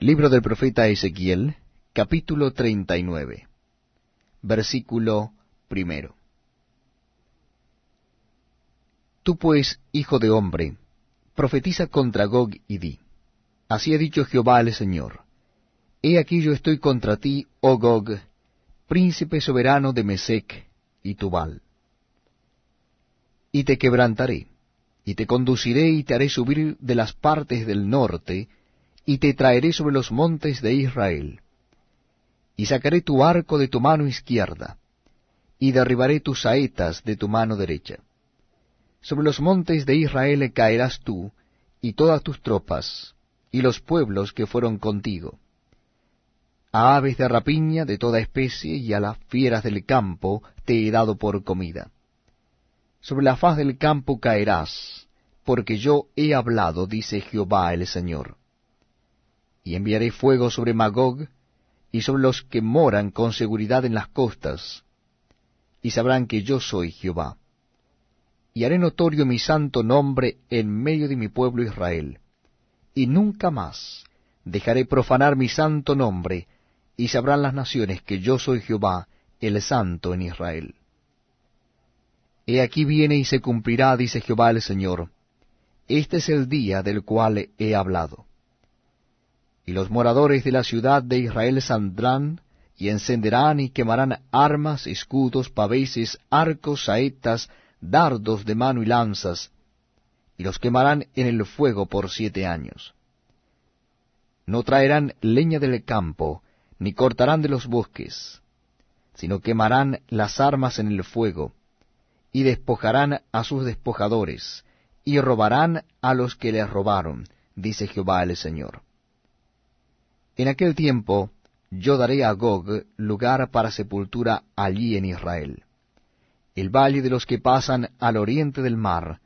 Libro del profeta Ezequiel, capítulo 39, versículo primero. Tú pues, hijo de hombre, profetiza contra Gog y di, Así ha dicho Jehová el Señor, He aquí yo estoy contra ti, oh Gog, príncipe soberano de Mesec y Tubal. Y te quebrantaré, y te conduciré y te haré subir de las partes del norte, y te traeré sobre los montes de Israel. Y sacaré tu arco de tu mano izquierda, y derribaré tus saetas de tu mano derecha. Sobre los montes de Israel caerás tú, y todas tus tropas, y los pueblos que fueron contigo. A aves de rapiña de toda especie y a las fieras del campo te he dado por comida. Sobre la faz del campo caerás, porque yo he hablado, dice Jehová el Señor y enviaré fuego sobre Magog y sobre los que moran con seguridad en las costas, y sabrán que yo soy Jehová. Y haré notorio mi santo nombre en medio de mi pueblo Israel, y nunca más dejaré profanar mi santo nombre, y sabrán las naciones que yo soy Jehová, el santo en Israel. He aquí viene y se cumplirá, dice Jehová el Señor, este es el día del cual he hablado y los moradores de la ciudad de Israel saldrán, y encenderán y quemarán armas, escudos, paveses, arcos, saetas, dardos de mano y lanzas, y los quemarán en el fuego por siete años. No traerán leña del campo, ni cortarán de los bosques, sino quemarán las armas en el fuego, y despojarán a sus despojadores, y robarán a los que les robaron, dice Jehová el Señor. En aquel tiempo yo daré a Gog lugar para sepultura allí en Israel, el valle de los que pasan al oriente del mar,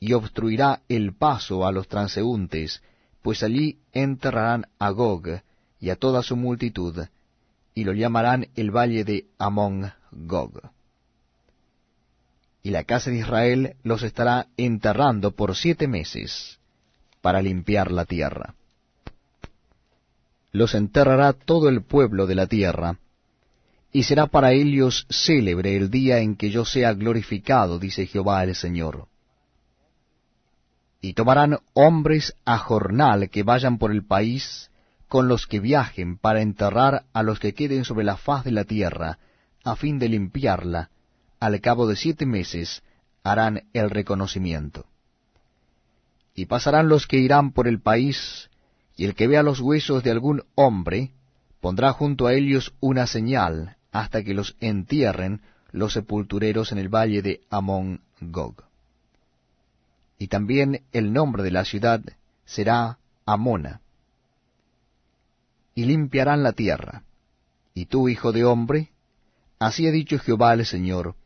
y obstruirá el paso a los transeúntes, pues allí enterrarán a Gog y a toda su multitud, y lo llamarán el valle de Amón Gog. Y la casa de Israel los estará enterrando por siete meses, para limpiar la tierra los enterrará todo el pueblo de la tierra, y será para ellos célebre el día en que yo sea glorificado, dice Jehová el Señor. Y tomarán hombres a jornal que vayan por el país con los que viajen para enterrar a los que queden sobre la faz de la tierra, a fin de limpiarla, al cabo de siete meses harán el reconocimiento. Y pasarán los que irán por el país y el que vea los huesos de algún hombre, pondrá junto a ellos una señal, hasta que los entierren los sepultureros en el valle de Amón Gog. Y también el nombre de la ciudad será Amona. Y limpiarán la tierra. Y tú, hijo de hombre, así ha dicho Jehová el Señor,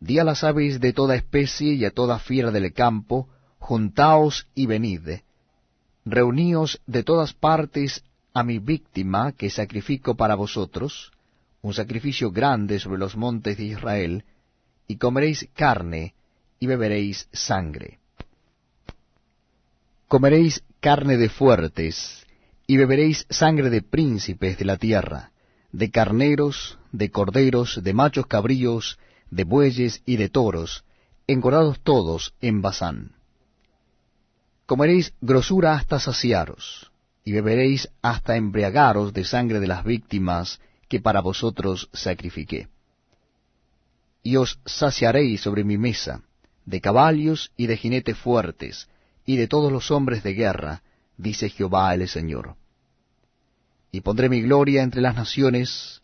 di a las aves de toda especie y a toda fiera del campo, juntaos y venid, Reuníos de todas partes a mi víctima que sacrifico para vosotros, un sacrificio grande sobre los montes de Israel, y comeréis carne y beberéis sangre. Comeréis carne de fuertes, y beberéis sangre de príncipes de la tierra, de carneros, de corderos, de machos cabríos, de bueyes y de toros, engordados todos en Basán comeréis grosura hasta saciaros, y beberéis hasta embriagaros de sangre de las víctimas que para vosotros sacrifiqué. Y os saciaréis sobre mi mesa, de caballos y de jinetes fuertes, y de todos los hombres de guerra, dice Jehová el Señor. Y pondré mi gloria entre las naciones,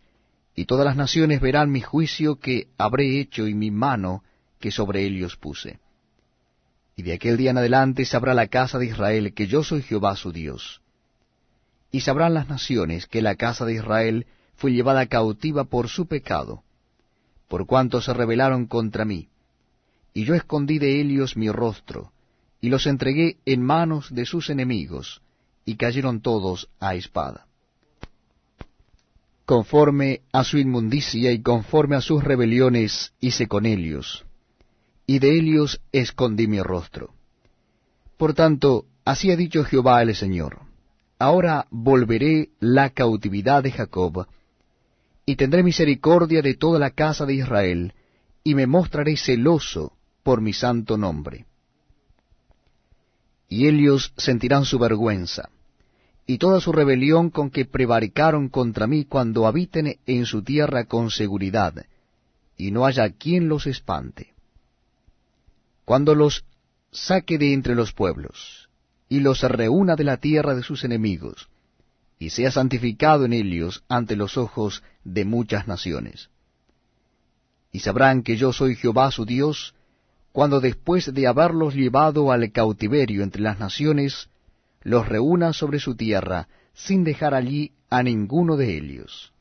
y todas las naciones verán mi juicio que habré hecho y mi mano que sobre ellos puse y de aquel día en adelante sabrá la casa de Israel que yo soy Jehová su Dios. Y sabrán las naciones que la casa de Israel fue llevada cautiva por su pecado, por cuanto se rebelaron contra mí. Y yo escondí de ellos mi rostro, y los entregué en manos de sus enemigos, y cayeron todos a espada. Conforme a su inmundicia y conforme a sus rebeliones hice con ellos, y de ellos escondí mi rostro. Por tanto, así ha dicho Jehová el Señor, ahora volveré la cautividad de Jacob, y tendré misericordia de toda la casa de Israel, y me mostraré celoso por mi santo nombre. Y ellos sentirán su vergüenza, y toda su rebelión con que prevaricaron contra mí cuando habiten en su tierra con seguridad, y no haya quien los espante. Cuando los saque de entre los pueblos, y los reúna de la tierra de sus enemigos, y sea santificado en ellos ante los ojos de muchas naciones. Y sabrán que yo soy Jehová su Dios, cuando después de haberlos llevado al cautiverio entre las naciones, los reúna sobre su tierra, sin dejar allí a ninguno de ellos.